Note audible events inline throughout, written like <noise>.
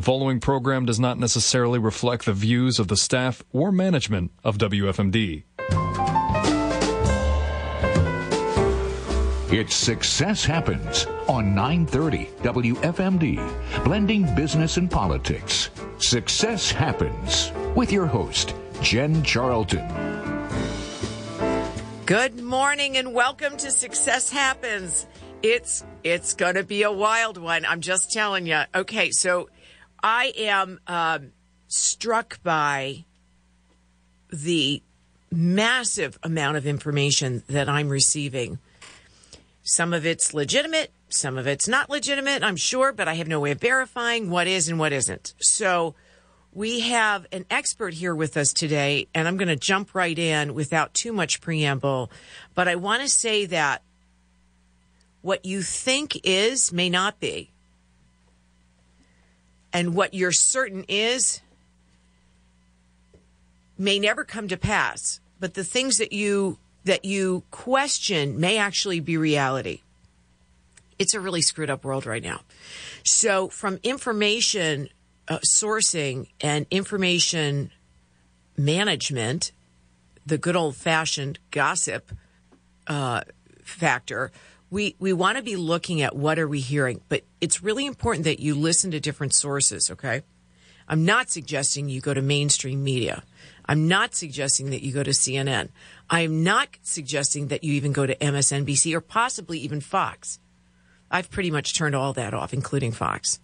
The following program does not necessarily reflect the views of the staff or management of WFMD. It's Success Happens on 930 WFMD, blending business and politics. Success Happens with your host, Jen Charlton. Good morning and welcome to Success Happens. It's it's going to be a wild one. I'm just telling you. Okay, so I am um, struck by the massive amount of information that I'm receiving some of it's legitimate, some of it's not legitimate, I'm sure, but I have no way of verifying what is and what isn't. So we have an expert here with us today, and I'm going to jump right in without too much preamble. But I want to say that what you think is may not be. And what you're certain is may never come to pass. But the things that you that you question may actually be reality. It's a really screwed up world right now. So, from information uh, sourcing and information management, the good old fashioned gossip uh, factor, we, we want to be looking at what are we hearing, but it's really important that you listen to different sources, okay? I'm not suggesting you go to mainstream media. I'm not suggesting that you go to CNN. I'm not suggesting that you even go to MSNBC or possibly even Fox. I've pretty much turned all that off, including Fox.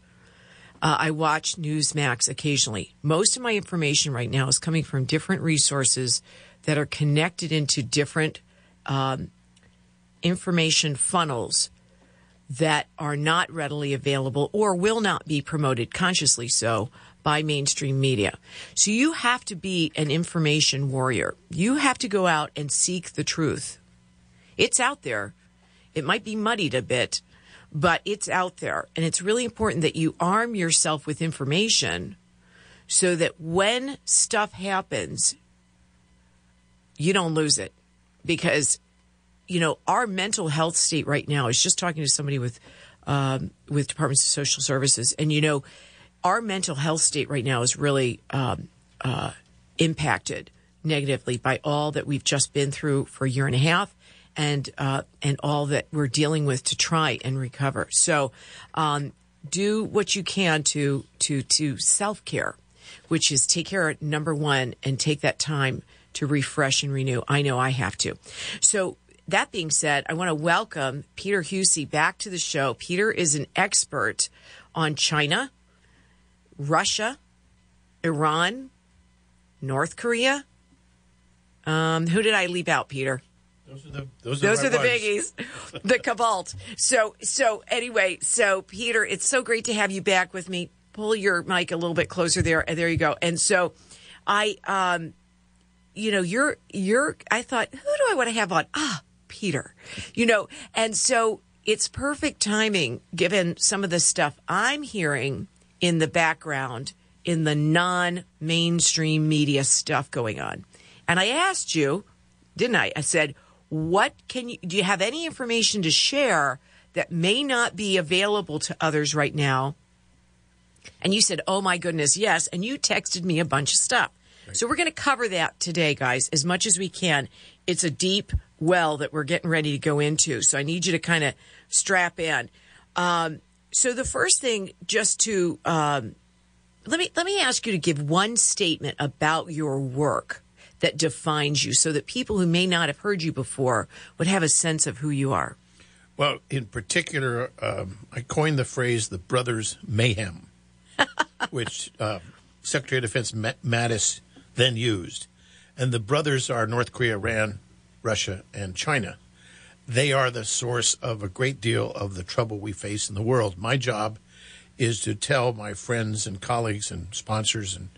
Uh, I watch Newsmax occasionally. Most of my information right now is coming from different resources that are connected into different um, information funnels that are not readily available or will not be promoted consciously so by mainstream media. So you have to be an information warrior. You have to go out and seek the truth. It's out there. It might be muddied a bit, but it's out there. And it's really important that you arm yourself with information so that when stuff happens, you don't lose it. Because, you know, our mental health state right now is just talking to somebody with, um, with Departments of Social Services. And, you know, our mental health state right now is really um, uh, impacted negatively by all that we've just been through for a year and a half and uh, and all that we're dealing with to try and recover. So, um, do what you can to to to self care, which is take care of number one and take that time to refresh and renew. I know I have to. So. That being said, I want to welcome Peter Huessy back to the show. Peter is an expert on China, Russia, Iran, North Korea. Um, who did I leave out, Peter? Those are the those, those are, are the biggies, <laughs> the cobalt. So so anyway, so Peter, it's so great to have you back with me. Pull your mic a little bit closer there. There you go. And so, I um, you know, you're you're. I thought, who do I want to have on? Ah, Peter. You know, and so it's perfect timing given some of the stuff I'm hearing in the background in the non mainstream media stuff going on. And I asked you, didn't I? I said, what can you, do you have any information to share that may not be available to others right now? And you said, oh my goodness, yes. And you texted me a bunch of stuff. Right. So we're going to cover that today, guys, as much as we can. It's a deep well that we're getting ready to go into. So I need you to kind of strap in. Um, so the first thing, just to um, let me let me ask you to give one statement about your work that defines you, so that people who may not have heard you before would have a sense of who you are. Well, in particular, um, I coined the phrase "the brothers mayhem," <laughs> which uh, Secretary of Defense Mattis then used, and the brothers are North Korea, Iran, Russia, and China they are the source of a great deal of the trouble we face in the world. My job is to tell my friends and colleagues and sponsors and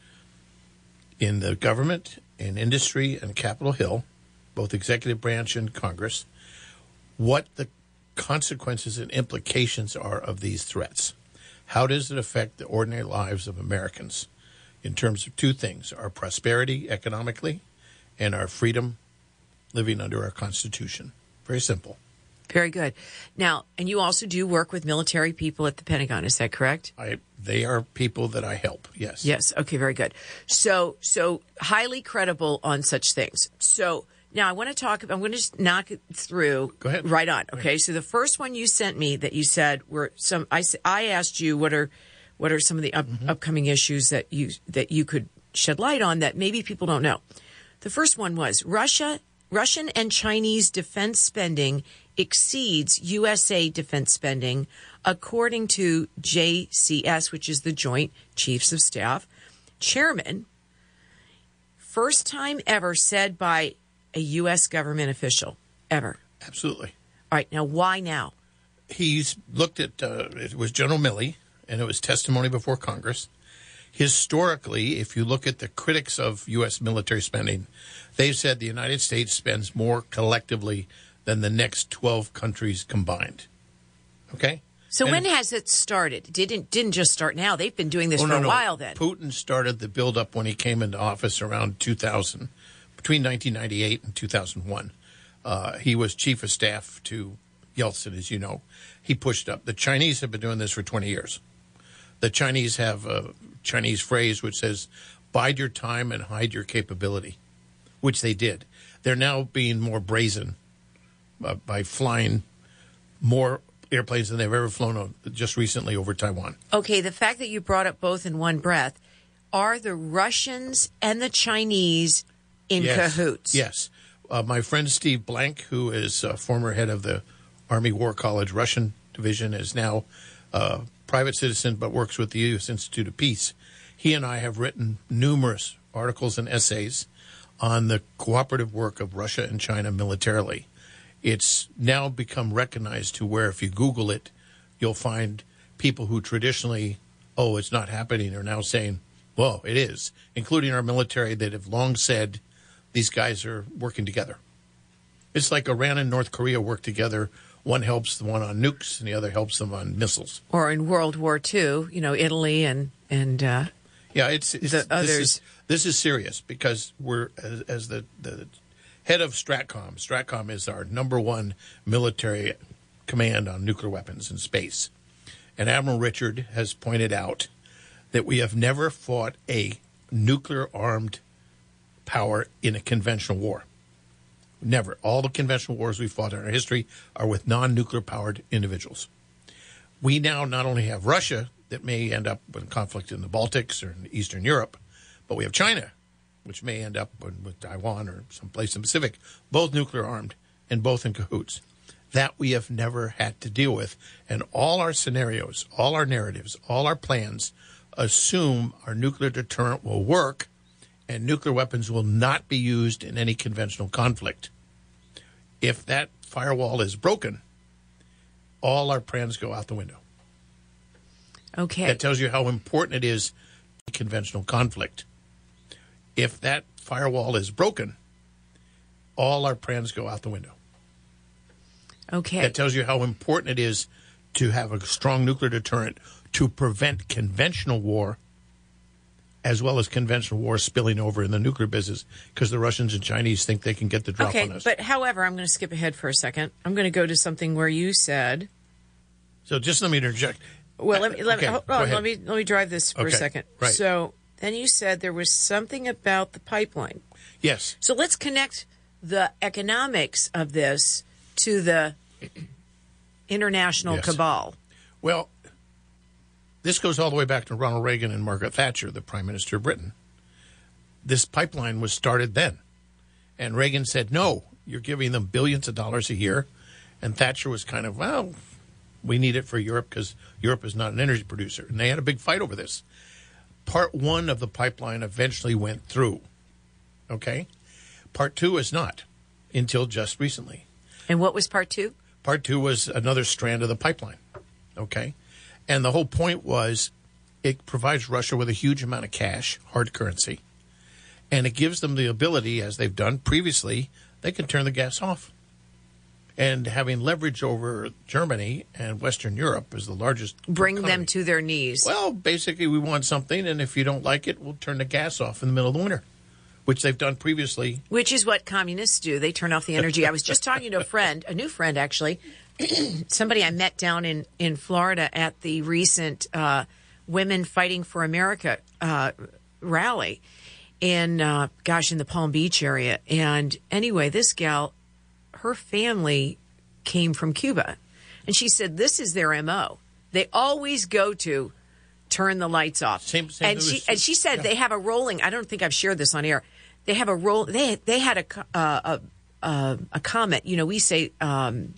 in the government, in industry, and Capitol Hill, both executive branch and Congress, what the consequences and implications are of these threats. How does it affect the ordinary lives of Americans in terms of two things our prosperity economically and our freedom living under our Constitution? Very simple. Very good. Now, and you also do work with military people at the Pentagon, is that correct? I they are people that I help. Yes. Yes. Okay. Very good. So, so highly credible on such things. So now I want to talk. I'm going to just knock it through. Go ahead. Right on. Okay. So the first one you sent me that you said were some. I I asked you what are what are some of the up, mm-hmm. upcoming issues that you that you could shed light on that maybe people don't know. The first one was Russia. Russian and Chinese defense spending exceeds USA defense spending, according to JCS, which is the Joint Chiefs of Staff chairman. First time ever said by a U.S. government official, ever. Absolutely. All right, now why now? He's looked at uh, it was General Milley, and it was testimony before Congress. Historically, if you look at the critics of U.S. military spending, they've said the United States spends more collectively than the next 12 countries combined. Okay? So And- when has it started? Didn't didn't just start now. They've been doing this Oh, for no, a no. while then. Putin started the buildup when he came into office around 2000, between 1998 and 2001. Uh, he was chief of staff to Yeltsin, as you know. He pushed up. The Chinese have been doing this for 20 years. The Chinese have a Chinese phrase which says, bide your time and hide your capability, which they did. They're now being more brazen uh, by flying more airplanes than they've ever flown o- just recently over Taiwan. Okay, the fact that you brought up both in one breath, are the Russians and the Chinese in yes. cahoots? Yes. Uh, my friend Steve Blank, who is uh, former head of the Army War College Russian Division, is now a private citizen but works with the U.S. Institute of Peace. He and I have written numerous articles and essays on the cooperative work of Russia and China militarily. It's now become recognized to where if you Google it, you'll find people who traditionally, oh, it's not happening, are now saying, well, it is, including our military that have long said these guys are working together. It's like Iran and North Korea work together. One helps the one on nukes, and the other helps them on missiles. Or in World War II, you know, Italy and and uh, Yeah, it's, it's The This is, this is serious because we're as, as the the head of Stratcom. Stratcom is our number one military command on nuclear weapons in space, and Admiral Richard has pointed out that we have never fought a nuclear armed power in a conventional war. Never. All the conventional wars we fought in our history are with non nuclear powered individuals. We now not only have Russia that may end up in conflict in the Baltics or in Eastern Europe, but we have China, which may end up with Taiwan or someplace in the Pacific, both nuclear armed and both in cahoots. That we have never had to deal with. And all our scenarios, all our narratives, all our plans assume our nuclear deterrent will work and nuclear weapons will not be used in any conventional conflict. If that firewall is broken, all our plans go out the window. Okay. That tells you how important it is conventional conflict. If that firewall is broken, all our plans go out the window. okay. That tells you how important it is to have a strong nuclear deterrent to prevent conventional war as well as conventional war spilling over in the nuclear business because the Russians and Chinese think they can get the drop okay, on us. but however, I'm going to skip ahead for a second. I'm going to go to something where you said so just let me interject. Well, let me let, Okay, me, hold on, let me let me drive this for Okay, a second. right. So then you said there was something about the pipeline. Yes. So let's connect the economics of this to the international Yes. cabal. Well, this goes all the way back to Ronald Reagan and Margaret Thatcher, the Prime Minister of Britain. This pipeline was started then. And Reagan said, no, you're giving them billions of dollars a year. And Thatcher was kind of, well, we need it for Europe because Europe is not an energy producer. And they had a big fight over this. Part one of the pipeline eventually went through. Okay? Part two is not until just recently. And what was part two? Part two was another strand of the pipeline. Okay. And the whole point was it provides Russia with a huge amount of cash, hard currency, and it gives them the ability, as they've done previously, they can turn the gas off. And having leverage over Germany and Western Europe as the largest Bring them to their knees. Well, basically, we want something, and if you don't like it, we'll turn the gas off in the middle of the winter. which they've done previously. Which is what communists do. They turn off the energy. I was just <laughs> talking to a friend, a new friend actually, <clears throat> somebody I met down in, in Florida at the recent uh, Women Fighting for America uh, rally in, uh, gosh, in the Palm Beach area. And anyway, this gal, her family came from Cuba. And she said this is their MO. They always go to turn the lights off. Same- same and she and she said yeah. they have a rolling. I don't think I've shared this on air. They have a roll. They they had a uh, a, a a comment. You know, we say. Um,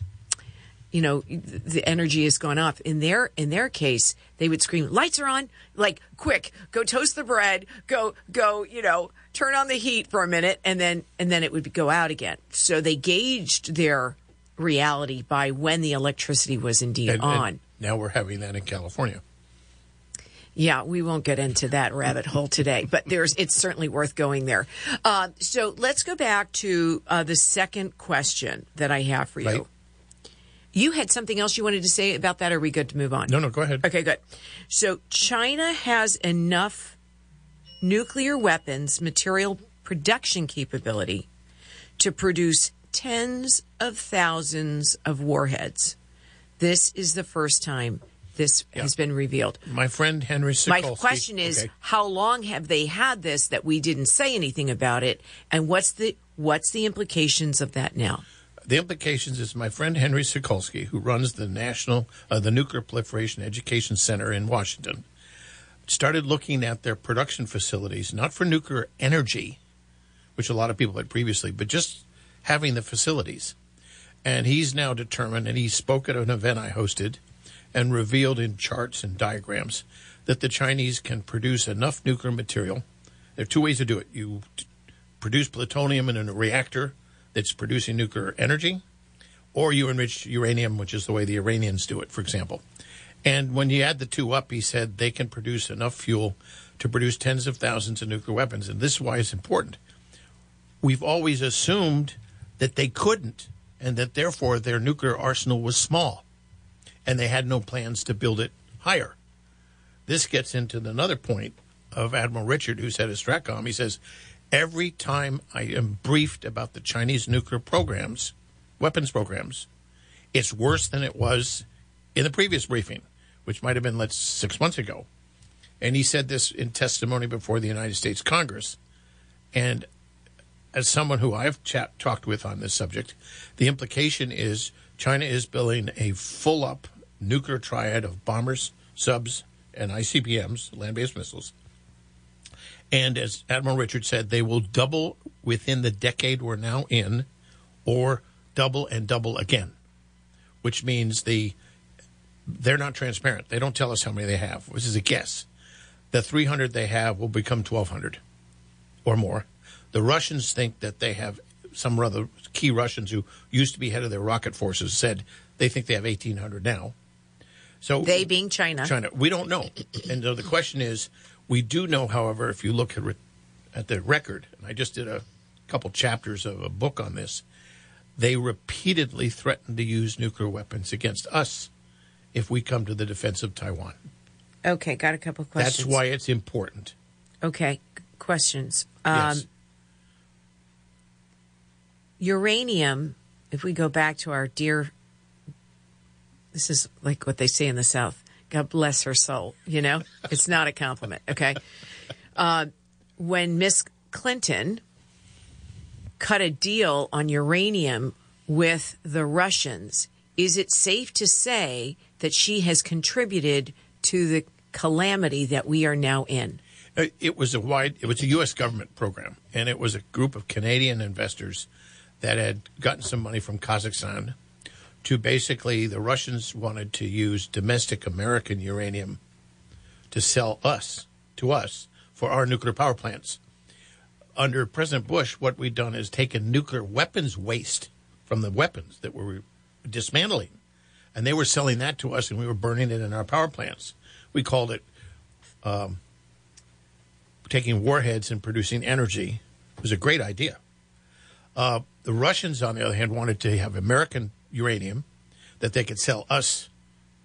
you know the energy has gone off in their in their case they would scream lights are on like quick go toast the bread go go you know turn on the heat for a minute and then and then it would go out again so they gauged their reality by when the electricity was indeed And, and on now we're having that in California. yeah, we won't get into that rabbit hole today, but there's it's certainly worth going there. Uh, so let's go back to uh, the second question that I have for you. Right. You had something else you wanted to say about that. Or are we good to move on? No, no, go ahead. Okay, good. So China has enough nuclear weapons material production capability to produce tens of thousands of warheads. This is the first time this has been revealed. My friend Henry My question is, okay. how long have they had this that we didn't say anything about it, and what's the what's the implications of that now? the implications is my friend Henry Sokolski, who runs the National uh, the Nuclear Proliferation Education Center in Washington, started looking at their production facilities, not for nuclear energy, which a lot of people had previously, but just having the facilities. And he's now determined, and he spoke at an event I hosted and revealed in charts and diagrams that the Chinese can produce enough nuclear material. There are two ways to do it. You produce plutonium in a reactor that's producing nuclear energy, or you enrich uranium, which is the way the Iranians do it, for example. And when you add the two up, he said they can produce enough fuel to produce tens of thousands of nuclear weapons. And this is why it's important. We've always assumed that they couldn't, and that therefore their nuclear arsenal was small, and they had no plans to build it higher. This gets into another point of Admiral Richard, who said at Stratcom, he says, every time I am briefed about the Chinese nuclear programs, weapons programs, it's worse than it was in the previous briefing, which might have been let's six months ago. And he said this in testimony before the United States Congress. And as someone who I've talked with on this subject, the implication is China is building a full up nuclear triad of bombers, subs, and ICBMs, land based missiles. And as Admiral Richard said, they will double within the decade we're now in, or double and double again, which means the they're not transparent. They don't tell us how many they have. This is a guess. The 300 they have will become 1,200 or more. The Russians think that they have some other key Russians who used to be head of their rocket forces said they think they have 1,800 now. So They being China. China. We don't know. And so the question is, we do know, however, if you look at, re- at the record, and I just did a couple chapters of a book on this, they repeatedly threatened to use nuclear weapons against us if we come to the defense of Taiwan. Okay, got a couple questions. That's why it's important. Okay, questions. Um, Yes. uranium, if we go back to our dear, this is like what they say in the South. God bless her soul. You know, <laughs> it's not a compliment. Okay. Uh, when Miss Clinton cut a deal on uranium with the Russians, is it safe to say that she has contributed to the calamity that we are now in? Uh, It was a wide, it was a U.S. government program, and it was a group of Canadian investors that had gotten some money from Kazakhstan to basically the Russians wanted to use domestic American uranium to sell us to us for our nuclear power plants. Under President Bush, what we've done is taken nuclear weapons waste from the weapons that were dismantling, and they were selling that to us, and we were burning it in our power plants. We called it taking warheads and producing energy It was a great idea. Uh, the Russians, on the other hand, wanted to have American uranium that they could sell us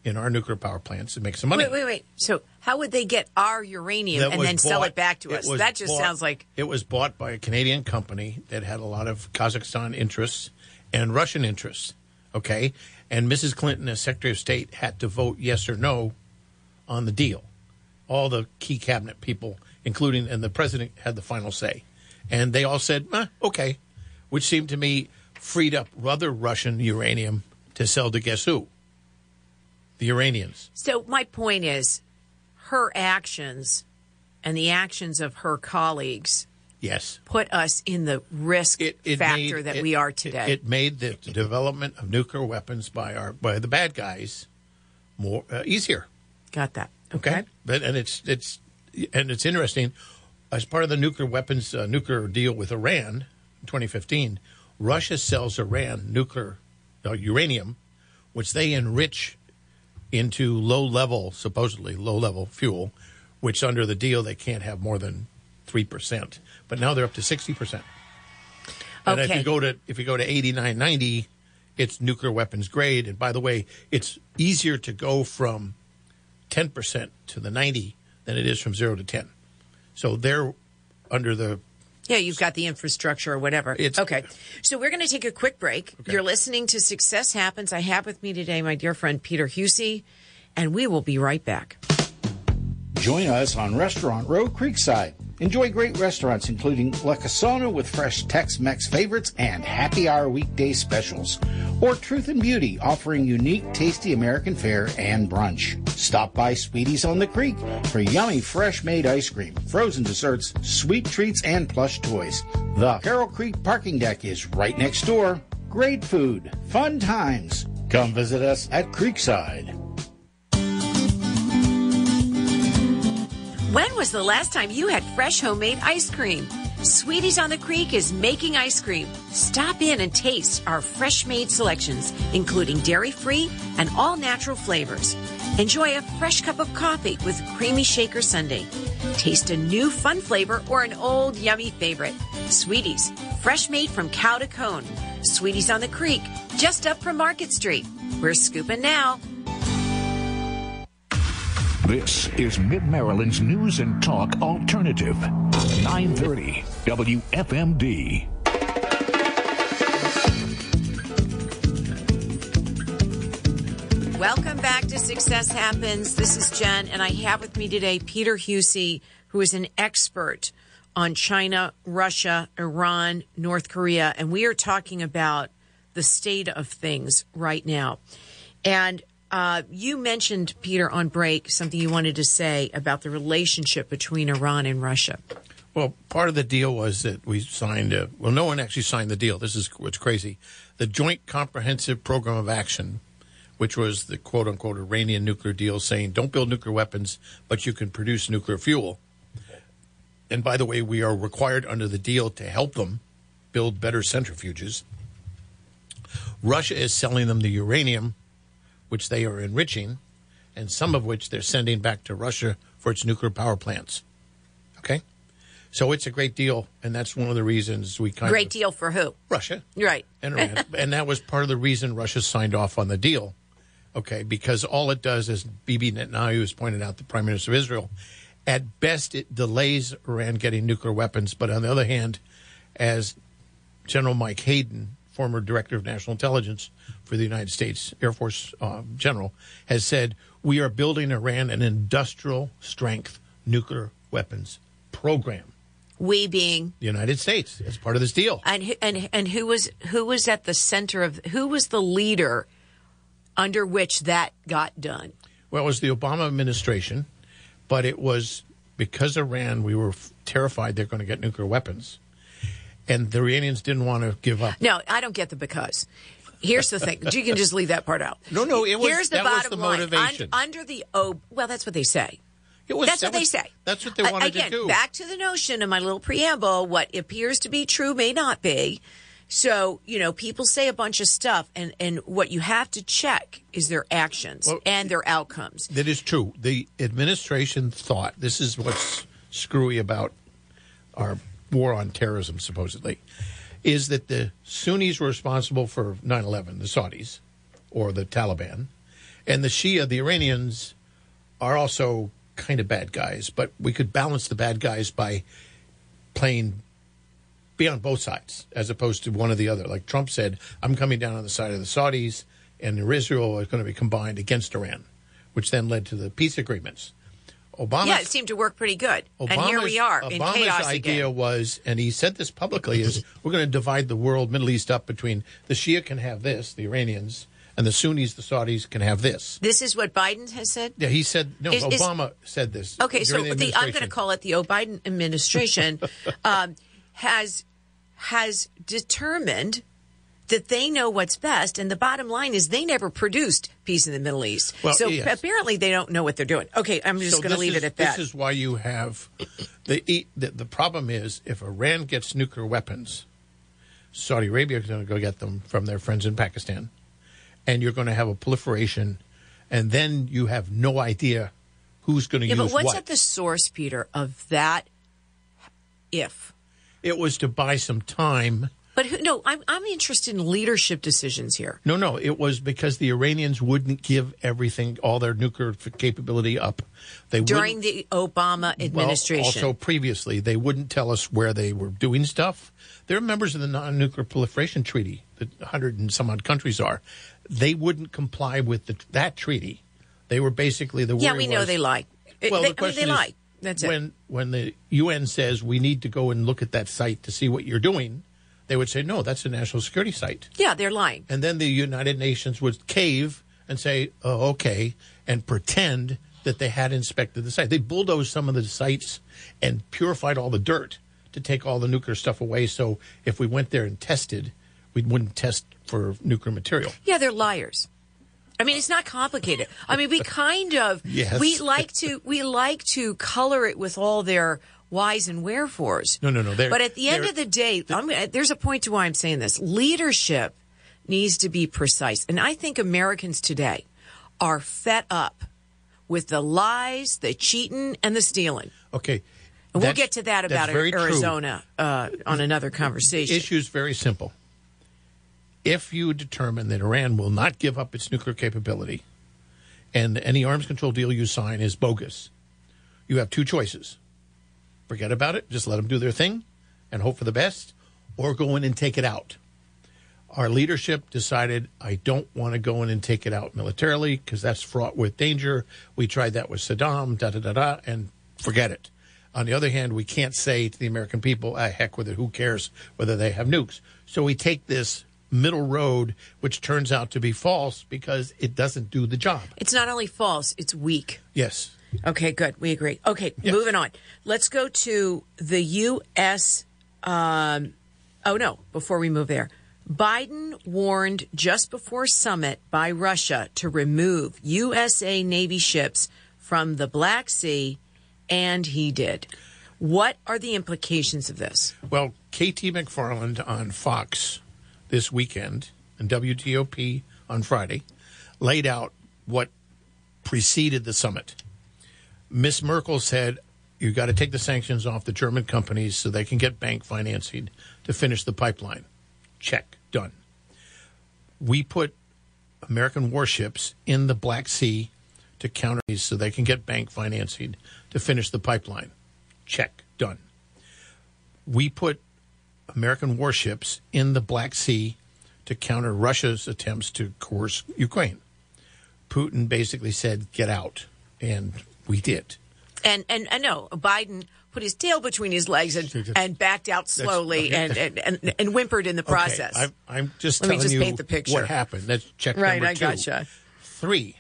in our nuclear power plants and make some money. Wait, wait, wait. So how would they get our uranium that and then sell it back to us? That just bought- sounds like it was bought by a Canadian company that had a lot of Kazakhstan interests and Russian interests. Okay, and Mrs. Clinton, as Secretary of State, had to vote yes or no on the deal. All the key cabinet people, including and the president, had the final say, and they all said eh, okay, which seemed to me freed up other Russian uranium to sell to guess who? The Iranians. So my point is, her actions and the actions of her colleagues Yes. put us in the risk factor made- that it- we are today. It, made the development of nuclear weapons by our by the bad guys more uh, easier. Got that? Okay, but and it's it's and it's interesting. As part of the nuclear weapons uh, nuclear deal with Iran, in 2015, Russia sells Iran nuclear uh, uranium, which they enrich into low level, supposedly low level fuel, which under the deal they can't have more than three percent. But now they're up to sixty percent. And if you go to if you go to eighty nine ninety, it's nuclear weapons grade. And by the way, it's easier to go from ten percent to the ninety than it is from zero to ten. So they're under the Yeah, you've got the infrastructure or whatever. It's- okay. So we're going to take a quick break. You're listening to Success Happens. I have with me today my dear friend Peter Huessy, and we will be right back. Join us on Restaurant Row Creekside. Enjoy great restaurants including La Casona with fresh Tex-Mex favorites and happy hour weekday specials. Or Truth and Beauty offering unique, tasty American fare and brunch. Stop by Sweeties on the Creek for yummy fresh-made ice cream, frozen desserts, sweet treats, and plush toys. The Carroll Creek parking deck is right next door. Great food, fun times. Come visit us at Creekside. When was the last time you had fresh homemade ice cream? Sweeties on the Creek is making ice cream. Stop in and taste our fresh made selections, including dairy free and all natural flavors. Enjoy a fresh cup of coffee with creamy shaker sundae. Taste a new fun flavor or an old yummy favorite. Sweeties, fresh made from cow to cone. Sweeties on the Creek, just up from Market Street. We're scooping now. This is Mid Maryland's News and Talk Alternative. 930 WFMD. Welcome back to Success Happens. This is Jen, and I have with me today Peter Huessy, who is an expert on China, Russia, Iran, North Korea, and we are talking about the state of things right now. And uh, you mentioned, Peter, on break, something you wanted to say about the relationship between Iran and Russia. Well, part of the deal was that we signed a. Well, no one actually signed the deal. This is what's crazy. The Joint Comprehensive Program of Action, which was the quote unquote Iranian nuclear deal, saying don't build nuclear weapons, but you can produce nuclear fuel. And by the way, we are required under the deal to help them build better centrifuges. Russia is selling them the uranium, which they are enriching, and some of which they're sending back to Russia for its nuclear power plants. Okay? So it's a great deal, and that's one of the reasons we kind of Great of deal for who? Russia Right. and Iran, <laughs> and that was part of the reason Russia signed off on the deal. Okay, because all it does, as Bibi Netanyahu has pointed out, the Prime Minister of Israel, at best it delays Iran getting nuclear weapons, but on the other hand, as General Mike Hayden, former Director of National Intelligence for the United States Air Force uh, General, has said, we are building Iran an industrial strength nuclear weapons program. We being The United States, as part of this deal. and who- and and who was who was at the center of who was the leader under which that got done? Well, it was the Obama administration, but it was because Iran, we were terrified they're going to get nuclear weapons. And the Iranians didn't want to give up. No, I don't get the because. Here's the thing. You can just leave that part out. No, no, it was- Here's the that was bottom the line. motivation. Un- under the oh, well, that's what they say. It was, That's that what they was- say. That's what they wanted Again, to do. back to the notion of my little preamble. What appears to be true may not be. So you know, people say a bunch of stuff, and and what you have to check is their actions Well, and their outcomes. That is true. The administration thought this is what's screwy about our war on terrorism, supposedly, is that the Sunnis were responsible for 9 11, the Saudis or the Taliban, And the Shia, the Iranians, are also kind of bad guys, but we could balance the bad guys by playing be on both sides as opposed to one or the other. Like Trump said, I'm coming down on the side of the Saudis, and Israel is going to be combined against Iran, which then led to the peace agreements. Obama, yeah, it seemed to work pretty good. and here we are in Obama's chaos idea again. was, and he said this publicly, is <laughs> we're going to divide the world, Middle East, up between the Shia can have this, the Iranians, and the Sunnis, the Saudis, can have this. This is what Biden has said. Yeah, he said no. Is- is- Obama said this. Okay, so the the, I'm going to call it the Biden administration <laughs> um, has has determined that they know what's best, and the bottom line is they never produced peace in the Middle East. Well, so yes. apparently they don't know what they're doing. Okay, I'm just So going to leave is- it at that. This is why you have the, the the problem is if Iran gets nuclear weapons, Saudi Arabia is going to go get them from their friends in Pakistan, and you're going to have a proliferation, and then you have no idea who's going to yeah, use but what's what. at the source, Peter, of that? If it was to buy some time. But who, no, I'm I'm interested in leadership decisions here. No, no, it was because the Iranians wouldn't give everything, all their nuclear capability up. They During the Obama administration, Well, also previously, they wouldn't tell us where they were doing stuff. They're members of the non-nuclear proliferation treaty. The hundred and some odd countries are. They wouldn't comply with the, that treaty. They were basically the. yeah, we know was- they lie. Well, they, the I mean, question they is, lie. That's it. when when the UN says we need to go and look at that site to see what you're doing, they would say no, that's a national security site. Yeah, they're lying. And then the United Nations would cave and say, oh, okay, and pretend that they had inspected the site. They bulldozed some of the sites and purified all the dirt to take all the nuclear stuff away. So if we went there and tested, we wouldn't test for nuclear material. Yeah, they're liars. I mean, it's not complicated. I mean, we <laughs> kind of Yes. we like to we like to color it with all their whys and wherefores. No, no, no, But at the end of the day, I'm, there's a point to why I'm saying this. Leadership needs to be precise, and I think Americans today are fed up with the lies, the cheating, and the stealing. Okay. And we'll get to that about. Arizona uh, on another conversation. The issue is very simple. If you determine that Iran will not give up its nuclear capability and any arms control deal you sign is bogus, you have two choices. Forget about it, just let them do their thing and hope for the best, or go in and take it out. Our leadership decided I don't want to go in and take it out militarily because that's fraught with danger. We tried that with Saddam, da da da da, and forget it. On the other hand, we can't say to the American people, ah, heck with it, who cares whether they have nukes? So we take this middle road, which turns out to be false because it doesn't do the job. it's not only false; it's weak. Yes. Okay, good. We agree. Okay, Yeah. moving on. Let's go to the U.S. Um, oh, no, before we move there. Biden warned just before summit by Russia to remove USA Navy ships from the Black Sea, and he did. What are the implications of this? Well, KT McFarland on Fox this weekend and WTOP on Friday laid out what preceded the summit. Miss Merkel said, You got to take the sanctions off the German companies so they can get bank financing to finish the pipeline. Check, done. We put American warships in the Black Sea to counter these so they can get bank financing to finish the pipeline. Check, done we put American warships in the Black Sea to counter Russia's attempts to coerce Ukraine. Putin basically said, "Get out," and we did. And and I know Biden put his tail between his legs and, and backed out slowly and, and, and, and whimpered in the process. Okay, I, I'm just Let me telling just you paint the picture. what happened. That's check right, number I two. gotcha. Three.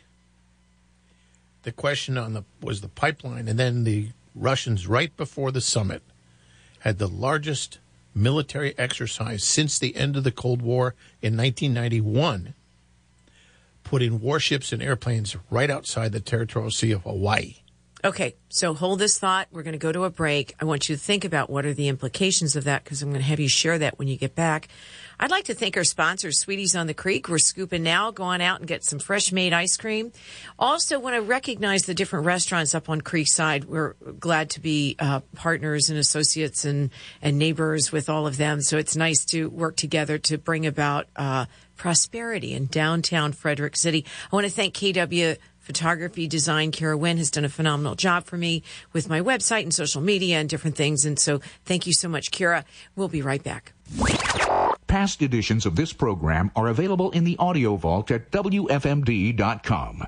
The question on the was the pipeline, and then the Russians right before the summit had the largest military exercise since the end of the Cold War in 1991, putting warships and airplanes right outside the territorial sea of Hawaii. Okay, so hold this thought. We're going to go to a break. I want you to think about what are the implications of that because I'm going to have you share that when you get back. I'd like to thank our sponsors, Sweeties on the Creek. We're scooping now. Go on out and get some fresh made ice cream. Also, want to recognize the different restaurants up on Creekside. We're glad to be uh, partners and associates and, and neighbors with all of them. So it's nice to work together to bring about uh, prosperity in downtown Frederick City. I want to thank KW photography design. Kara Wynn has done a phenomenal job for me with my website and social media and different things. And so thank you so much, Kara. We'll be right back. Past editions of this program are available in the audio vault at WFMD.com.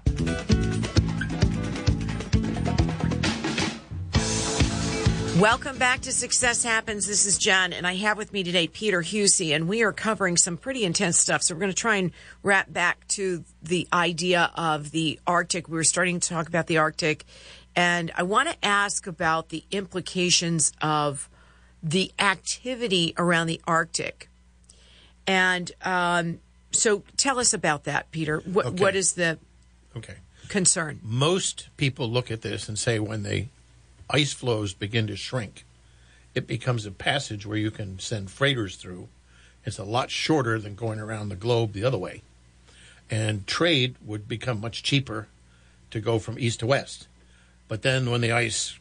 Welcome back to Success Happens. This is Jen, and I have with me today Peter Huessy, and we are covering some pretty intense stuff. So we're going to try and wrap back to the idea of the Arctic. We were starting to talk about the Arctic, and I want to ask about the implications of the activity around the Arctic. And um, so tell us about that, Peter. What, Okay. what is the Okay. concern? Most people look at this and say when the ice flows begin to shrink, it becomes a passage where you can send freighters through. It's a lot shorter than going around the globe the other way. And trade would become much cheaper to go from east to west. But then when the ice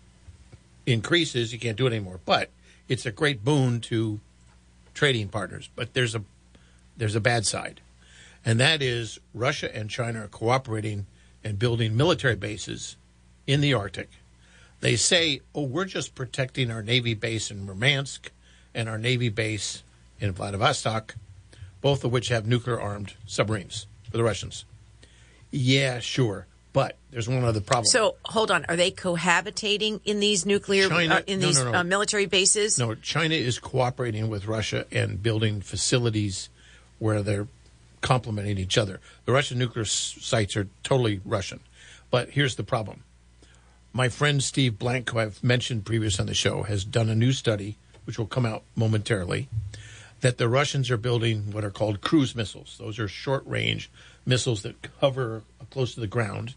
increases, you can't do it anymore. But it's a great boon to trading partners. But there's a there's a bad side. And that is Russia and China are cooperating and building military bases in the Arctic. They say, oh, we're just protecting our Navy base in Murmansk and our Navy base in Vladivostok, both of which have nuclear armed submarines for the Russians. Yeah, sure. But there's one other problem. So hold on, are they cohabitating in these nuclear China- uh, in no, these no, no. Uh, military bases? No, China is cooperating with Russia and building facilities where they're complementing each other. The Russian nuclear s- sites are totally Russian. But here's the problem. My friend Steve Blank, who I've mentioned previous on the show, has done a new study, which will come out momentarily, that the Russians are building what are called cruise missiles. Those are short range missiles that hover close to the ground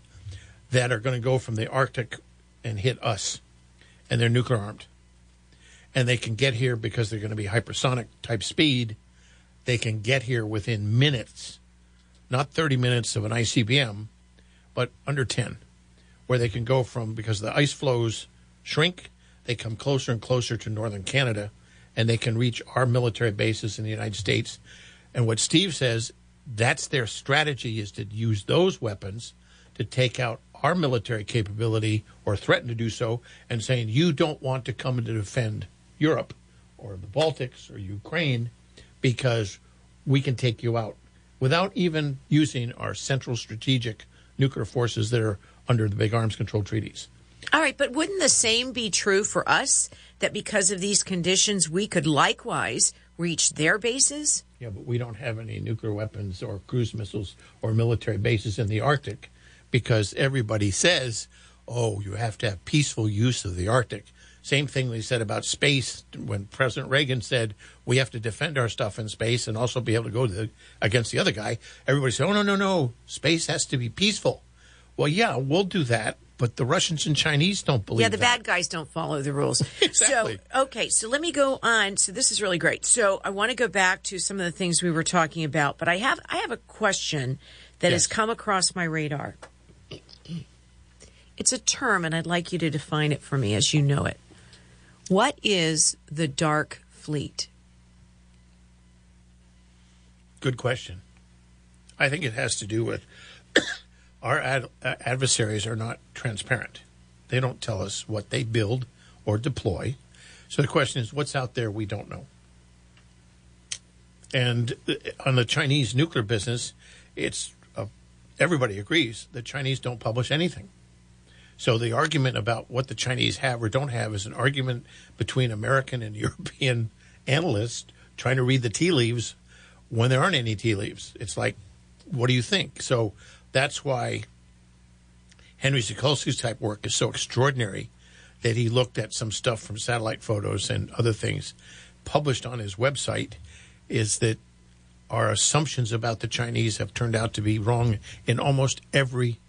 that are going to go from the Arctic and hit us. And they're nuclear armed and they can get here because they're going to be hypersonic type speed. They can get here within minutes, not 30 minutes of an ICBM, but under 10, where they can go from because the ice flows shrink, they come closer and closer to northern Canada, and they can reach our military bases in the United States. And what Steve says, that's their strategy is to use those weapons to take out our military capability or threaten to do so, and saying you don't want to come to defend Europe or the Baltics or Ukraine because we can take you out without even using our central strategic nuclear forces that are under the big arms control treaties. All right, but wouldn't the same be true for us? That because of these conditions, we could likewise reach their bases? Yeah, but we don't have any nuclear weapons or cruise missiles or military bases in the Arctic because everybody says, oh, you have to have peaceful use of the Arctic. Same thing they said about space when President Reagan said we have to defend our stuff in space and also be able to go to the, against the other guy. Everybody said, oh, no, no, no, space has to be peaceful. Well, yeah, we'll do that, but the Russians and Chinese don't believe Yeah, the that. bad guys don't follow the rules. <laughs> Exactly. So, okay, so let me go on. So this is really great. So I want to go back to some of the things we were talking about, but I have I have a question that has come across my radar. It's a term, and I'd like you to define it for me as you know it. What is the dark fleet? Good question. I think it has to do with our ad- uh, adversaries are not transparent. They don't tell us what they build or deploy. So the question is, what's out there we don't know? And uh, on the Chinese nuclear business, it's uh, everybody agrees the Chinese don't publish anything. So the argument about what the Chinese have or don't have is an argument between American and <laughs> European analysts trying to read the tea leaves when there aren't any tea leaves. It's like, what do you think? So that's why Henry Sokolski's type work is so extraordinary that he looked at some stuff from satellite photos and other things published on his website is that our assumptions about the Chinese have turned out to be wrong in almost every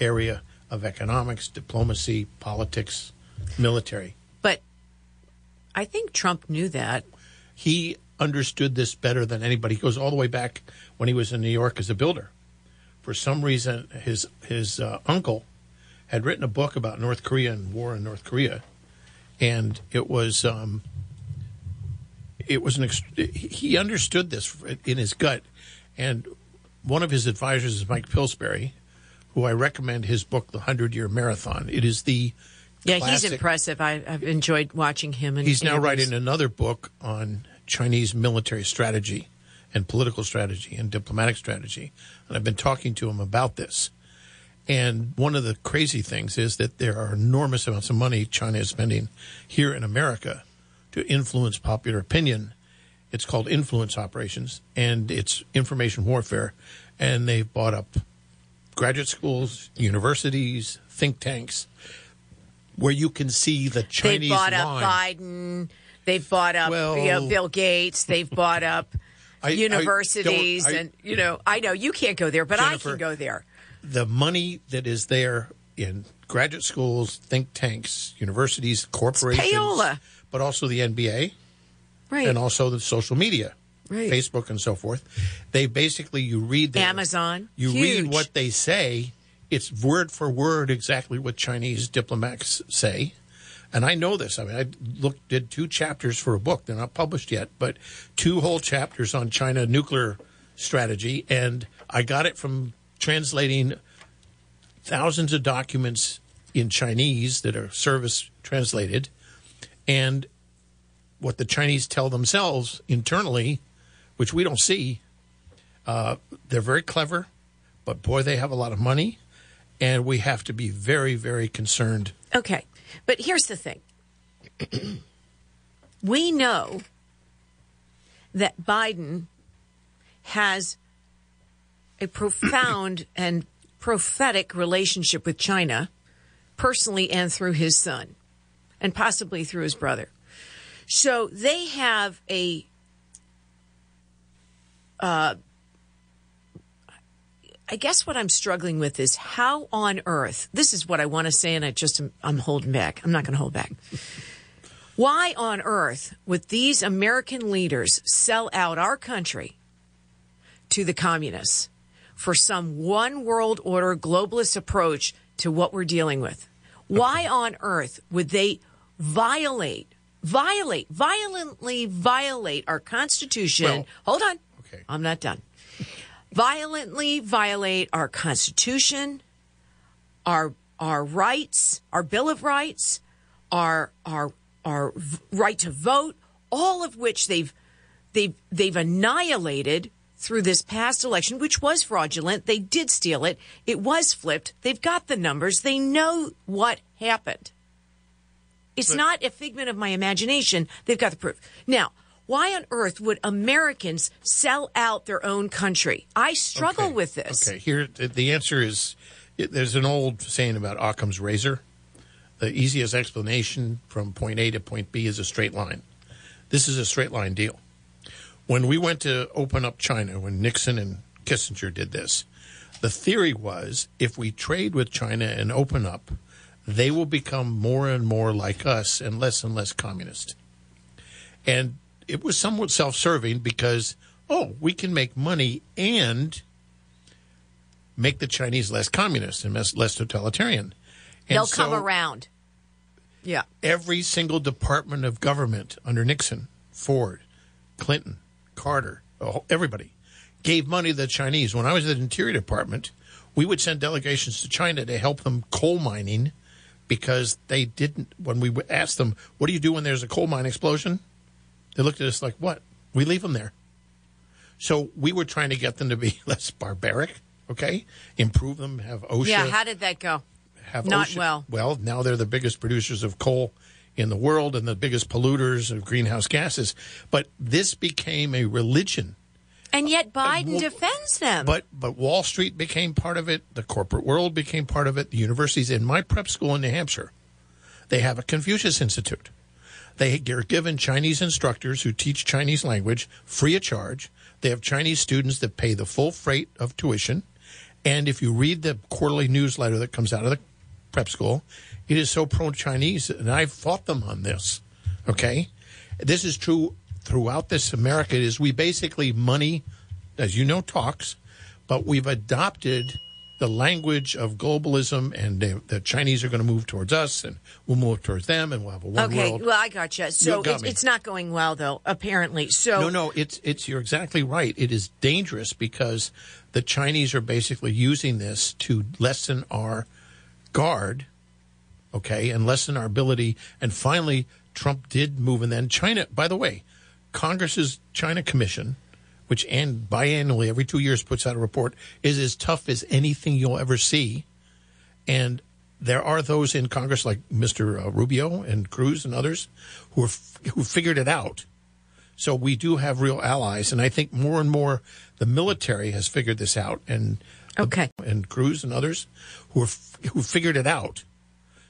area of economics, diplomacy, politics, military. But I think Trump knew that. He understood this better than anybody. He goes all the way back when he was in New York as a builder. For some reason, his his uh, uncle had written a book about North Korea and war in North Korea, and it was um, it was an he understood this in his gut, and one of his advisors is Mike Pillsbury, who I recommend his book, The Hundred Year Marathon. It is the Yeah, he's impressive. I, I've enjoyed watching him. And He's now writing another book on Chinese military strategy and political strategy and diplomatic strategy. And I've been talking to him about this. And one of the crazy things is that there are enormous amounts of money China is spending here in America to influence popular opinion. It's called influence operations and it's information warfare. And they've bought up graduate schools, universities, think tanks, where you can see the Chinese. They bought up. Biden. They've bought up Well- you know, Bill Gates. They've bought up I- universities, I- and you know, I know you can't go there, but I can go there. the money that is there in graduate schools, think tanks, universities, corporations, but also the NBA Right. and also the social media, Right. Facebook and so forth. They basically you read their, Amazon, you huge. read what they say. It's word for word exactly what Chinese diplomats say. And I know this. I mean, I looked did two chapters for a book. They're not published yet, but two whole chapters on China nuclear strategy, and I got it from translating thousands of documents in Chinese that are service translated, and what the Chinese tell themselves internally, which we don't see. Uh, they're very clever, but boy, they have a lot of money, and we have to be very, very concerned. Okay. But here's the thing <clears throat> we know that Biden has a profound <clears throat> and prophetic relationship with China, personally and through his son, and possibly through his brother. So they have a uh, I guess what I'm struggling with is how on earth, this is what I want to say, and I just, am, I'm holding back. I'm not going to hold back. Why on earth would these American leaders sell out our country to the communists for some one world order globalist approach to what we're dealing with? Why on earth would they violate, violate, violently violate our Constitution? Well- Hold on. Okay. I'm not done violently violate our constitution, our our rights, our bill of rights, our our our right to vote, all of which they've they've they've annihilated through this past election, which was fraudulent. They did steal it. It was flipped. They've got the numbers. They know what happened. It's not a figment of my imagination. They've got the proof. Now, why on earth would Americans sell out their own country? I struggle Okay. with this. Okay, here the- the answer is there's an old saying about Occam's razor. The easiest explanation from point A to point B is a straight line. This is a straight line deal. When we went to open up China, when Nixon and Kissinger did this, the theory was if we trade with China and open up, they will become more and more like us and less and less communist. And it was somewhat self serving because, oh, we can make money and make the Chinese less communist and less, less totalitarian. And They'll come around. Yeah. Every single department of government under Nixon, Ford, Clinton, Carter, everybody gave money to the Chinese. When I was at the Interior Department, we would send delegations to China to help them coal mining because they didn't. When we asked them, "What do you do when there's a coal mine explosion?" They looked at us like, "What? We leave them there." So we were trying to get them to be <laughs> less barbaric, okay? Improve them, have OSHA Yeah. How did that go? have Not OSHA- well. Well, now they're the biggest producers of coal in the world and the biggest polluters of greenhouse gases. But this became a religion. And yet Biden well, defends them. But but Wall Street became part of it. The corporate world became part of it. The universities in my prep school in New Hampshire, they have a Confucius Institute. They are given Chinese instructors who teach Chinese language free of charge. They have Chinese students that pay the full freight of tuition. And if you read the quarterly newsletter that comes out of the prep school. It is so pro Chinese, and I've fought them on this. Okay, this is true throughout this America. Is we basically money, as you know, talks, but we've adopted the language of globalism, and they, the Chinese are going to move towards us, and we'll move towards them, and we'll have a one Okay, world. well, I got you. So got it's not going well, though. Apparently, so No, no, it's it's you're exactly right. It is dangerous because the Chinese are basically using this to lessen our guard, okay, and lessen our ability. And finally, Trump did move, and then China. By the way, Congress's China Commission, which and biannually every two years puts out a report, is as tough as anything you'll ever see. And there are those in Congress like Mr. uh, Rubio and Cruz and others who are who figured it out. So we do have real allies, and I think more and more the military has figured this out, and okay. and Cruz and others who are who figured it out.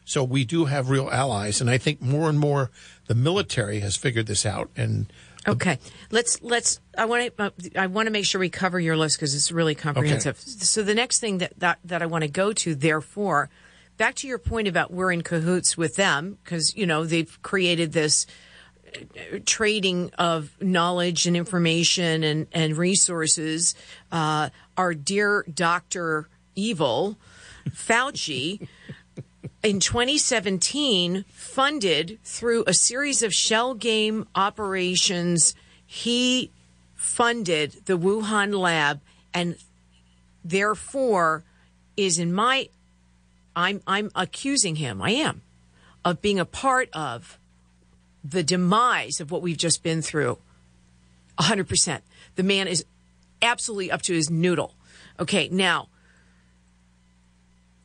So we do have real allies, and I think more and more the military has figured this out, and Okay, let's let's. I want to. I want to make sure we cover your list because it's really comprehensive. So the next thing that, that that I want to go to, therefore, back to your point about we're in cahoots with them because you know they've created this uh, trading of knowledge and information and and resources. Uh, our dear Doctor Evil, Fauci <laughs> in 2017 funded through a series of shell game operations he funded the wuhan lab and therefore is in my i'm i'm accusing him i am of being a part of the demise of what we've just been through. 100% the man is absolutely up to his noodle. Okay now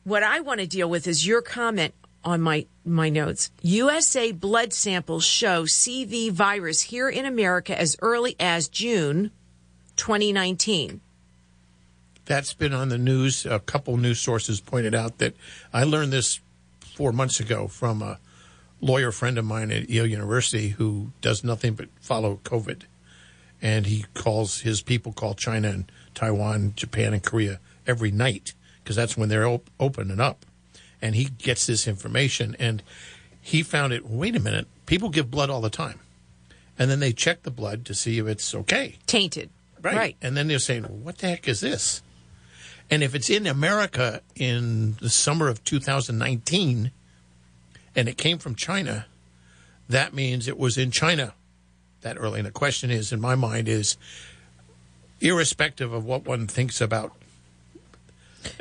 what I want to deal with is your comment on my my notes. USA blood samples show CV virus here in America as early as June 2019. that's been on the news. A couple news sources pointed out that I learned this four months ago from a lawyer friend of mine at Yale University who does nothing but follow COVID, and he calls his people call China and Taiwan, Japan, and Korea every night because that's when they're op- opening up, and he gets this information and he found it. Wait a minute, people give blood all the time, and then they check the blood to see if it's okay. Tainted. Right. right. And then they're saying, what the heck is this? And if it's in America in the summer of 2019 and it came from China, that means it was in China that early. And the question is, in my mind, is irrespective of what one thinks about.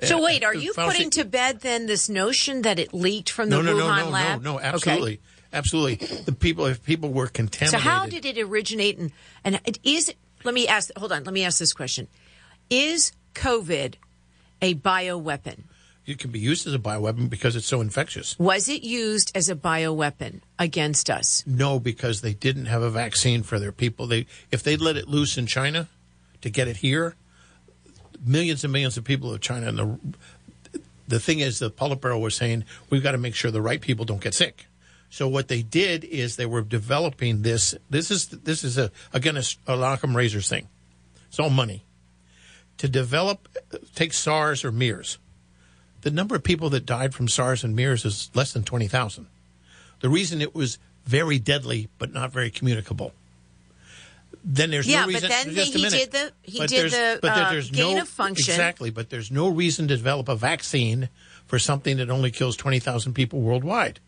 So wait, are you putting to bed then this notion that it leaked from the No, no, no, Wuhan no, lab? no, no, Okay. absolutely. Absolutely. The people, if people were So contaminated. how did it originate and and it is let me ask hold on, let me ask this question. Is COVID a bioweapon? it can be used as a bioweapon because it's so infectious. Was it used as a bioweapon against us? No, because they didn't have a vaccine for their people. They if they'd let it loose in China to get it here, millions and millions of people of China and the the thing is the Politburo was saying we've got to make sure the right people don't get sick. So what they did is they were developing this. This is this is a again a, a Occam razors thing. It's all money to develop. Take SARS or MERS. The number of people that died from SARS and MERS is less than twenty thousand. The reason it was very deadly but not very communicable. Then there's Yeah, no but reason. then just a he minute. did the- he But did there's- the, but there- uh, gain no, of function. Exactly, but there's no reason to develop a vaccine for something that only kills twenty thousand people worldwide.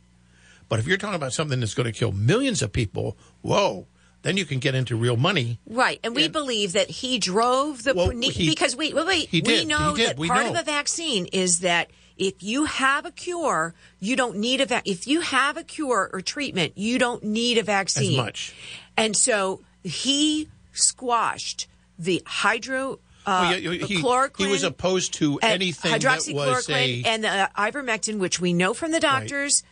But if you're talking about something that's going to kill millions of people, whoa, then you can get into real money. Right, and we believe that he drove the Well, he- because wait, wait, wait. we did, know that we part know. of a vaccine is that if you have a cure, you don't need a va- if you have a cure or treatment, you don't need a vaccine much. And so he squashed the hydro. Well, Uh, yeah, he- he, was opposed to anything that was hydroxychloroquine a and the uh, ivermectin, which we know from the doctors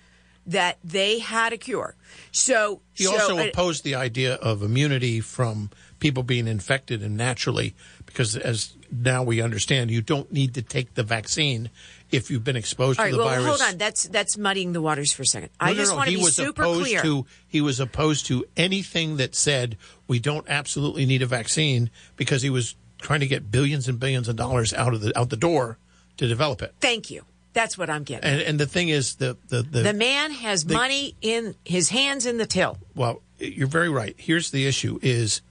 that they had a cure. So He so, also uh, opposed the idea of immunity from people being infected and naturally, because as now we understand, you don't need to take the vaccine if you've been exposed All to right, the well, virus. hold on. That's that's muddying the waters for a second. No, I no, just no. want to he be was super opposed clear. To, he was opposed to anything that said we don't absolutely need a vaccine because he was trying to get billions and billions of dollars out of the out the door to develop it. Thank you. That's what I'm getting. And, and the thing is, the the the, the man has money in his hands in the till. well, you're very right. Here's the issue: is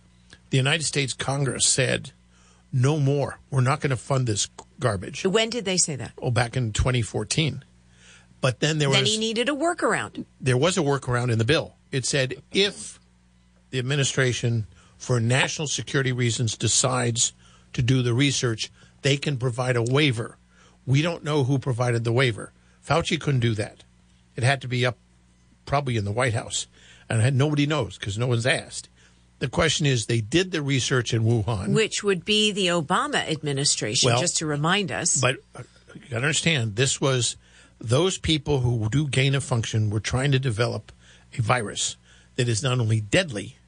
the United States Congress said no more. We're not going to fund this garbage. When did they say that? Oh, back in 2014. But then there was. Then he needed a workaround. there was a workaround in the bill. It said if the administration, for national security reasons, decides to do the research, they can provide a waiver. We don't know who provided the waiver. Fauci couldn't do that. It had to be up probably in the White House. And nobody knows because no one's asked. The question is, they did the research in Wuhan. Which would be the Obama administration, Well, just to remind us. But uh, you got to understand, this was those people who do gain of function were trying to develop a virus that is not only deadly,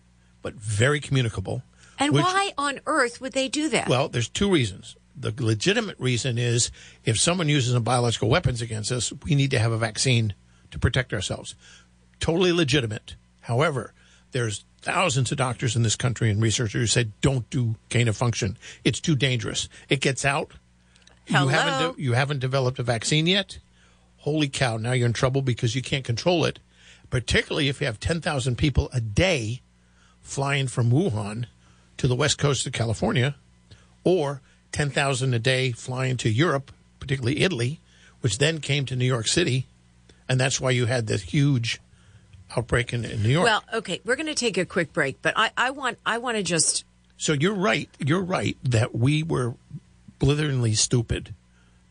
but very communicable. and which- why on earth would they do that? Well, there's two reasons. The legitimate reason is if someone uses a biological weapons against us, we need to have a vaccine to protect ourselves. Totally legitimate. However, there's thousands of doctors in this country and researchers who said don't do gain of function. It's too dangerous. It gets out. You haven't de- you haven't developed a vaccine yet. Holy cow! Now you're in trouble because you can't control it. Particularly if you have 10,000 people a day flying from Wuhan to the west coast of California, or 10,000 a day flying to Europe, particularly Italy, which then came to New York City, and that's why you had this huge outbreak in, in New York. Well, okay, we're going to take a quick break, but I, I want I want to just So you're right. You're right that we were blitheringly stupid,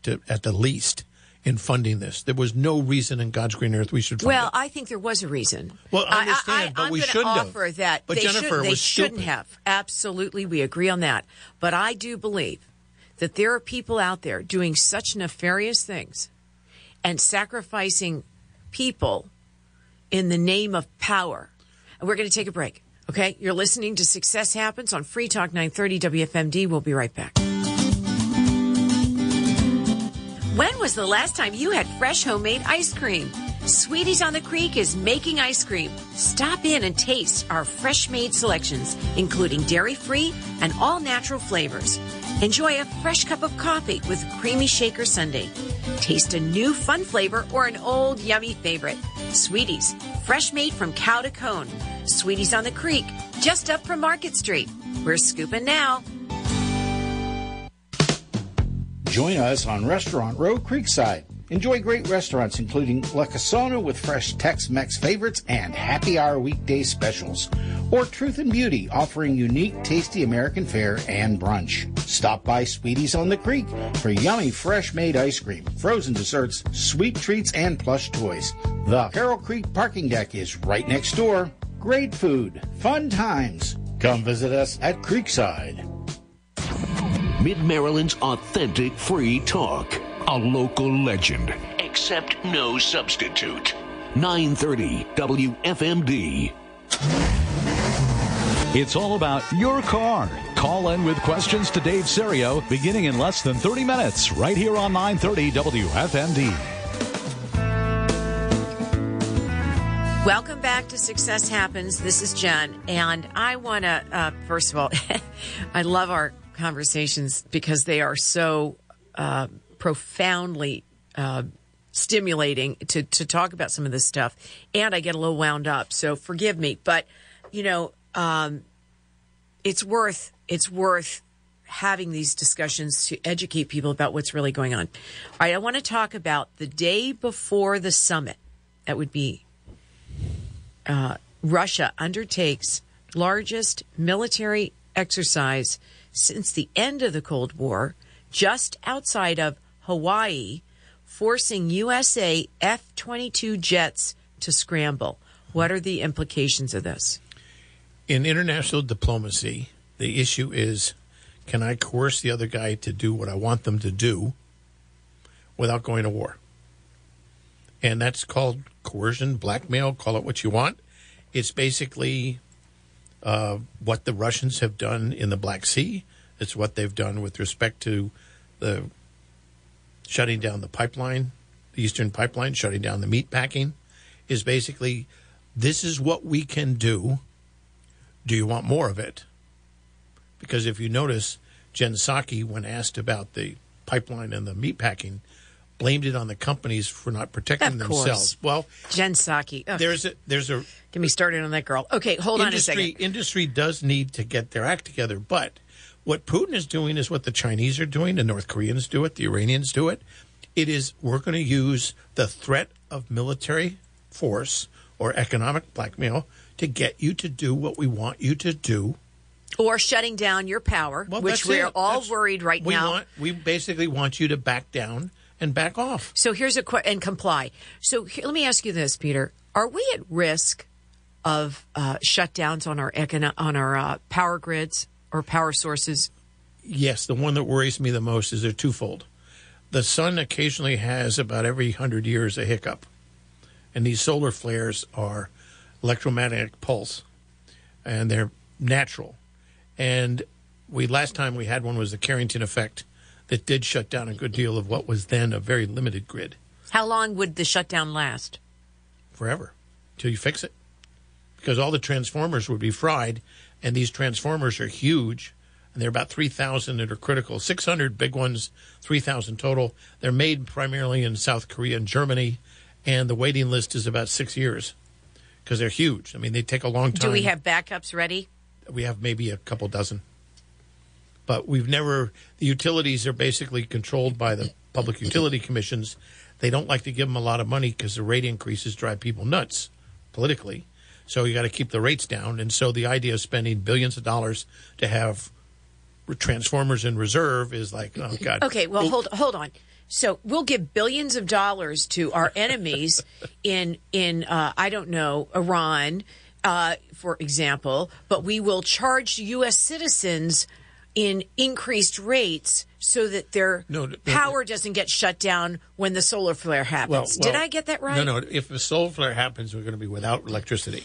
to at the least, in funding this. There was no reason in God's green earth we should fund well, it. I think there was a reason. Well, I understand, but am we gonna shouldn't have. offer that But they, Jennifer, should, they was shouldn't stupid. have. Absolutely, we agree on that. But I do believe that there are people out there doing such nefarious things and sacrificing people in the name of power. And we're going to take a break. Okay, you're listening to Success Happens on Free Talk 930 WFMD. We'll be right back. When was the last time you had fresh homemade ice cream? Sweeties on the Creek is making ice cream. Stop in and taste our fresh made selections, including dairy free and all natural flavors. Enjoy a fresh cup of coffee with creamy shaker sundae. Taste a new fun flavor or an old yummy favorite. Sweeties, fresh made from cow to cone. Sweeties on the Creek, just up from Market Street. We're scooping now. Join us on Restaurant Row Creekside. Enjoy great restaurants including La Casona with fresh Tex-Mex favorites and happy hour weekday specials. Or Truth and Beauty offering unique, tasty American fare and brunch. Stop by Sweeties on the Creek for yummy fresh made ice cream, frozen desserts, sweet treats, and plush toys. The Carroll Creek parking deck is right next door. Great food, fun times. Come visit us at Creekside. Mid Maryland's authentic free talk. A local legend, except no substitute. 930 WFMD. It's all about your car. Call in with questions to Dave Serio beginning in less than 30 minutes right here on 930 WFMD. Welcome back to Success Happens. This is Jen, and I want to, uh, first of all, <laughs> I love our conversations because they are so uh, profoundly uh, stimulating to, to talk about some of this stuff, and I get a little wound up. So forgive me, but you know, um, it's worth it's worth having these discussions to educate people about what's really going on. All right, I want to talk about the day before the summit. That would be uh, Russia undertakes largest military exercise since the end of the Cold War, just outside of Hawaii, forcing USA F 22 jets to scramble. What are the implications of this? in international diplomacy, the issue is can I coerce the other guy to do what I want them to do without going to war? And that's called coercion, blackmail, call it what you want. It's basically uh, what the Russians have done in the Black Sea. It's what they've done with respect to the shutting down the pipeline, the Eastern Pipeline, shutting down the meat packing. Is basically this is what we can do do you want more of it? Because if you notice, Jen Psaki, when asked about the pipeline and the meat packing, blamed it on the companies for not protecting Of course. themselves. Well, Jen Psaki. Ugh, there's a there's a get me started on that girl. Okay, hold on a industry second. industry does need to get their act together, but what Putin is doing is what the Chinese are doing, the North Koreans do it, the Iranians do it. It is we're going to use the threat of military force or economic blackmail to get you to do what we want you to do. Or shutting down your power, Well, which we're it. all That's- worried right we now. Want, we basically want you to back down and back off. So here's a question and comply. So here, let me ask you this, Peter: Are we at risk of uh, shutdowns on our econo- on our uh, power grids or power sources? Yes, the one that worries me the most is they're twofold. The sun occasionally has about every hundred years a hiccup, and these solar flares are electromagnetic pulse, and they're natural. And we last time we had one was the Carrington effect that did shut down a good deal of what was then a very limited grid How long would the shutdown last? forever till you fix it, because all the transformers would be fried, and these transformers are huge and there are about 3,000 that are critical. 600 big ones, 3,000 total. They're made primarily in South Korea and Germany, and the waiting list is about six years because they're huge. I mean, they take a long time. Do we have backups ready? We have maybe a couple dozen, but we've never. The utilities are basically controlled by the public utility commissions. They don't like to give them a lot of money because the rate increases drive people nuts politically. So you got to keep the rates down, and so the idea of spending billions of dollars to have transformers in reserve is like, oh god. Okay, well, hold hold on. So we'll give billions of dollars to our enemies <laughs> in in uh, I don't know Iran, uh, for example, but we will charge U.S. citizens in increased rates so that their No, no, power doesn't get shut down when the solar flare happens. Well, Did well, I get that right? No, no. If a solar flare happens, we're going to be without electricity.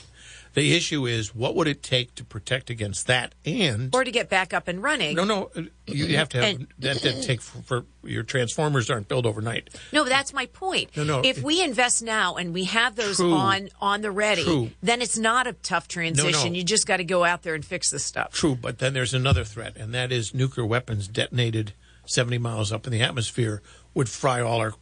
The issue is what would it take to protect against that? And Or to get back up and running. no, no, you have to have And- that. That take for, for your transformers aren't built overnight. No, that's my point. No, no, If we invest now and we have those True. on on the ready, True. then it's not a tough transition. You just got to go out there and fix this stuff. True, but then there's another threat, and that is nuclear weapons detonated 70 miles up in the atmosphere would fry all our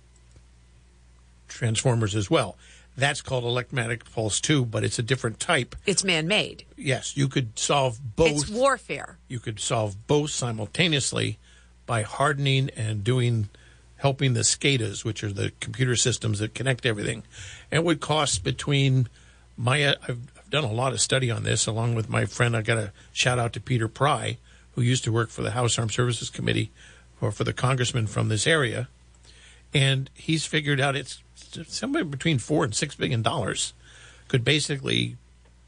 transformers as well. That's called electromagnetic pulse too, but it's a different type. It's man-made. Yes, you could solve both. It's warfare. you could solve both simultaneously by hardening and doing helping the SCADAs, which are the computer systems that connect everything. And it would cost between my I've, I've done a lot of study on this along with my friend. I got a shout out to Peter Pry, who used to work for the House Armed Services Committee or for the congressman from this area. And he's figured out it's somewhere between four and six billion dollars could basically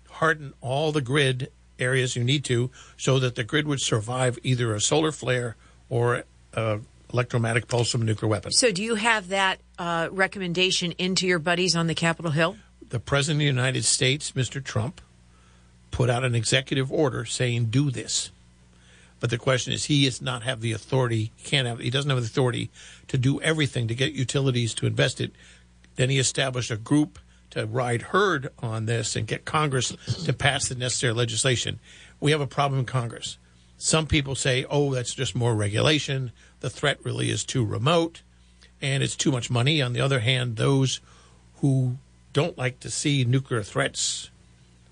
harden all the grid areas you need to so that the grid would survive either a solar flare or a electromagnetic pulse from a nuclear weapon. So, do you have that uh, recommendation into your buddies on the Capitol Hill? The President of the United States, Mr. Trump, put out an executive order saying do this. But the question is, he does not have the authority. He can't have. He doesn't have the authority to do everything to get utilities to invest it. Then he established a group to ride herd on this and get Congress to pass the necessary legislation. We have a problem in Congress. Some people say, "Oh, that's just more regulation. The threat really is too remote, and it's too much money." On the other hand, those who don't like to see nuclear threats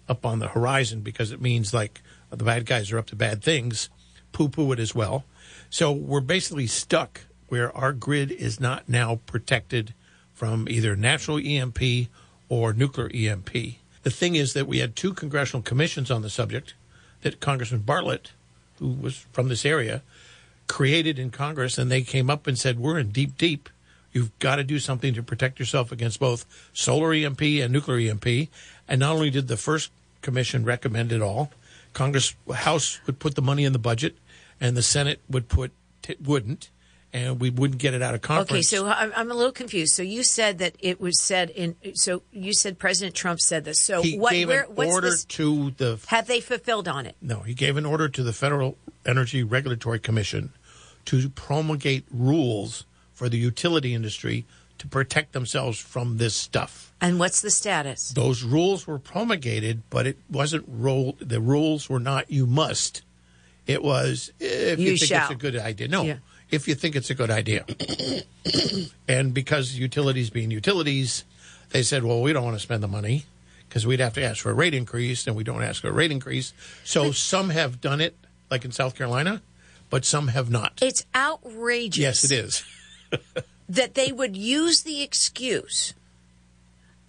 up on the horizon because it means like the bad guys are up to bad things, poo poo it as well. So we're basically stuck where our grid is not now protected from either natural EMP or nuclear EMP. The thing is that we had two congressional commissions on the subject that Congressman Bartlett, who was from this area, created in Congress, and they came up and said, We're in deep, deep. You've got to do something to protect yourself against both solar EMP and nuclear EMP. And not only did the first commission recommend it all, Congress House would put the money in the budget, and the Senate would put t- wouldn't, and we wouldn't get it out of conference. Okay, so I'm, I'm a little confused. So you said that it was said in. So you said President Trump said this. So he what? gave Where? an What's order this? to the Have they fulfilled on it? No, he gave an order to the Federal Energy Regulatory Commission to promulgate rules for the utility industry to protect themselves from this stuff. And what's the status? Those rules were promulgated, but it wasn't rolled. The rules were not you must. It was if you, You think shall. it's a good idea. No, Yeah. If you think it's a good idea. <coughs> and because utilities being utilities, they said, well, we don't want to spend the money because we'd have to ask for a rate increase, and we don't ask for a rate increase. So some have done it, like in South Carolina, but some have not. It's outrageous. Yes, it is. <laughs> that they would use the excuse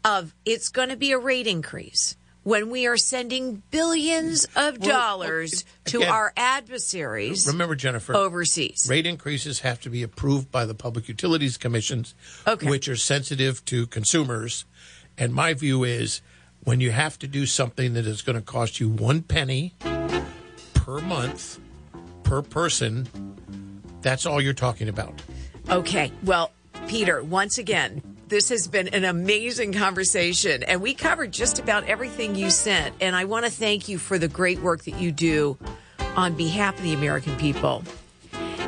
of it's going to be a rate increase when we are sending billions of Well, dollars to again, our adversaries Remember, Jennifer, overseas. rate increases have to be approved by the Public Utilities Commissions, Okay. which are sensitive to consumers. And my view is when you have to do something that is going to cost you one penny per month per person, that's all you're talking about. Okay. Well, Peter, once again, this has been an amazing conversation, and we covered just about everything you sent. And I want to thank you for the great work that you do on behalf of the American people.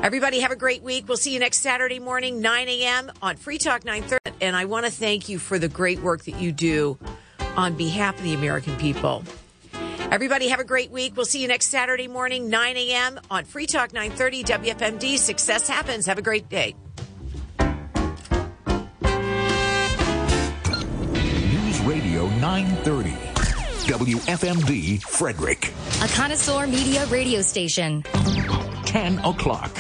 Everybody, have a great week. We'll see you next Saturday morning, 9 a.m. on Free Talk 930. And I want to thank you for the great work that you do on behalf of the American people. Everybody, have a great week. We'll see you next Saturday morning, 9 a.m. on Free Talk 930 WFMD. Success happens. Have a great day. 930. WFMD Frederick. A connoisseur media radio station. 10 o'clock.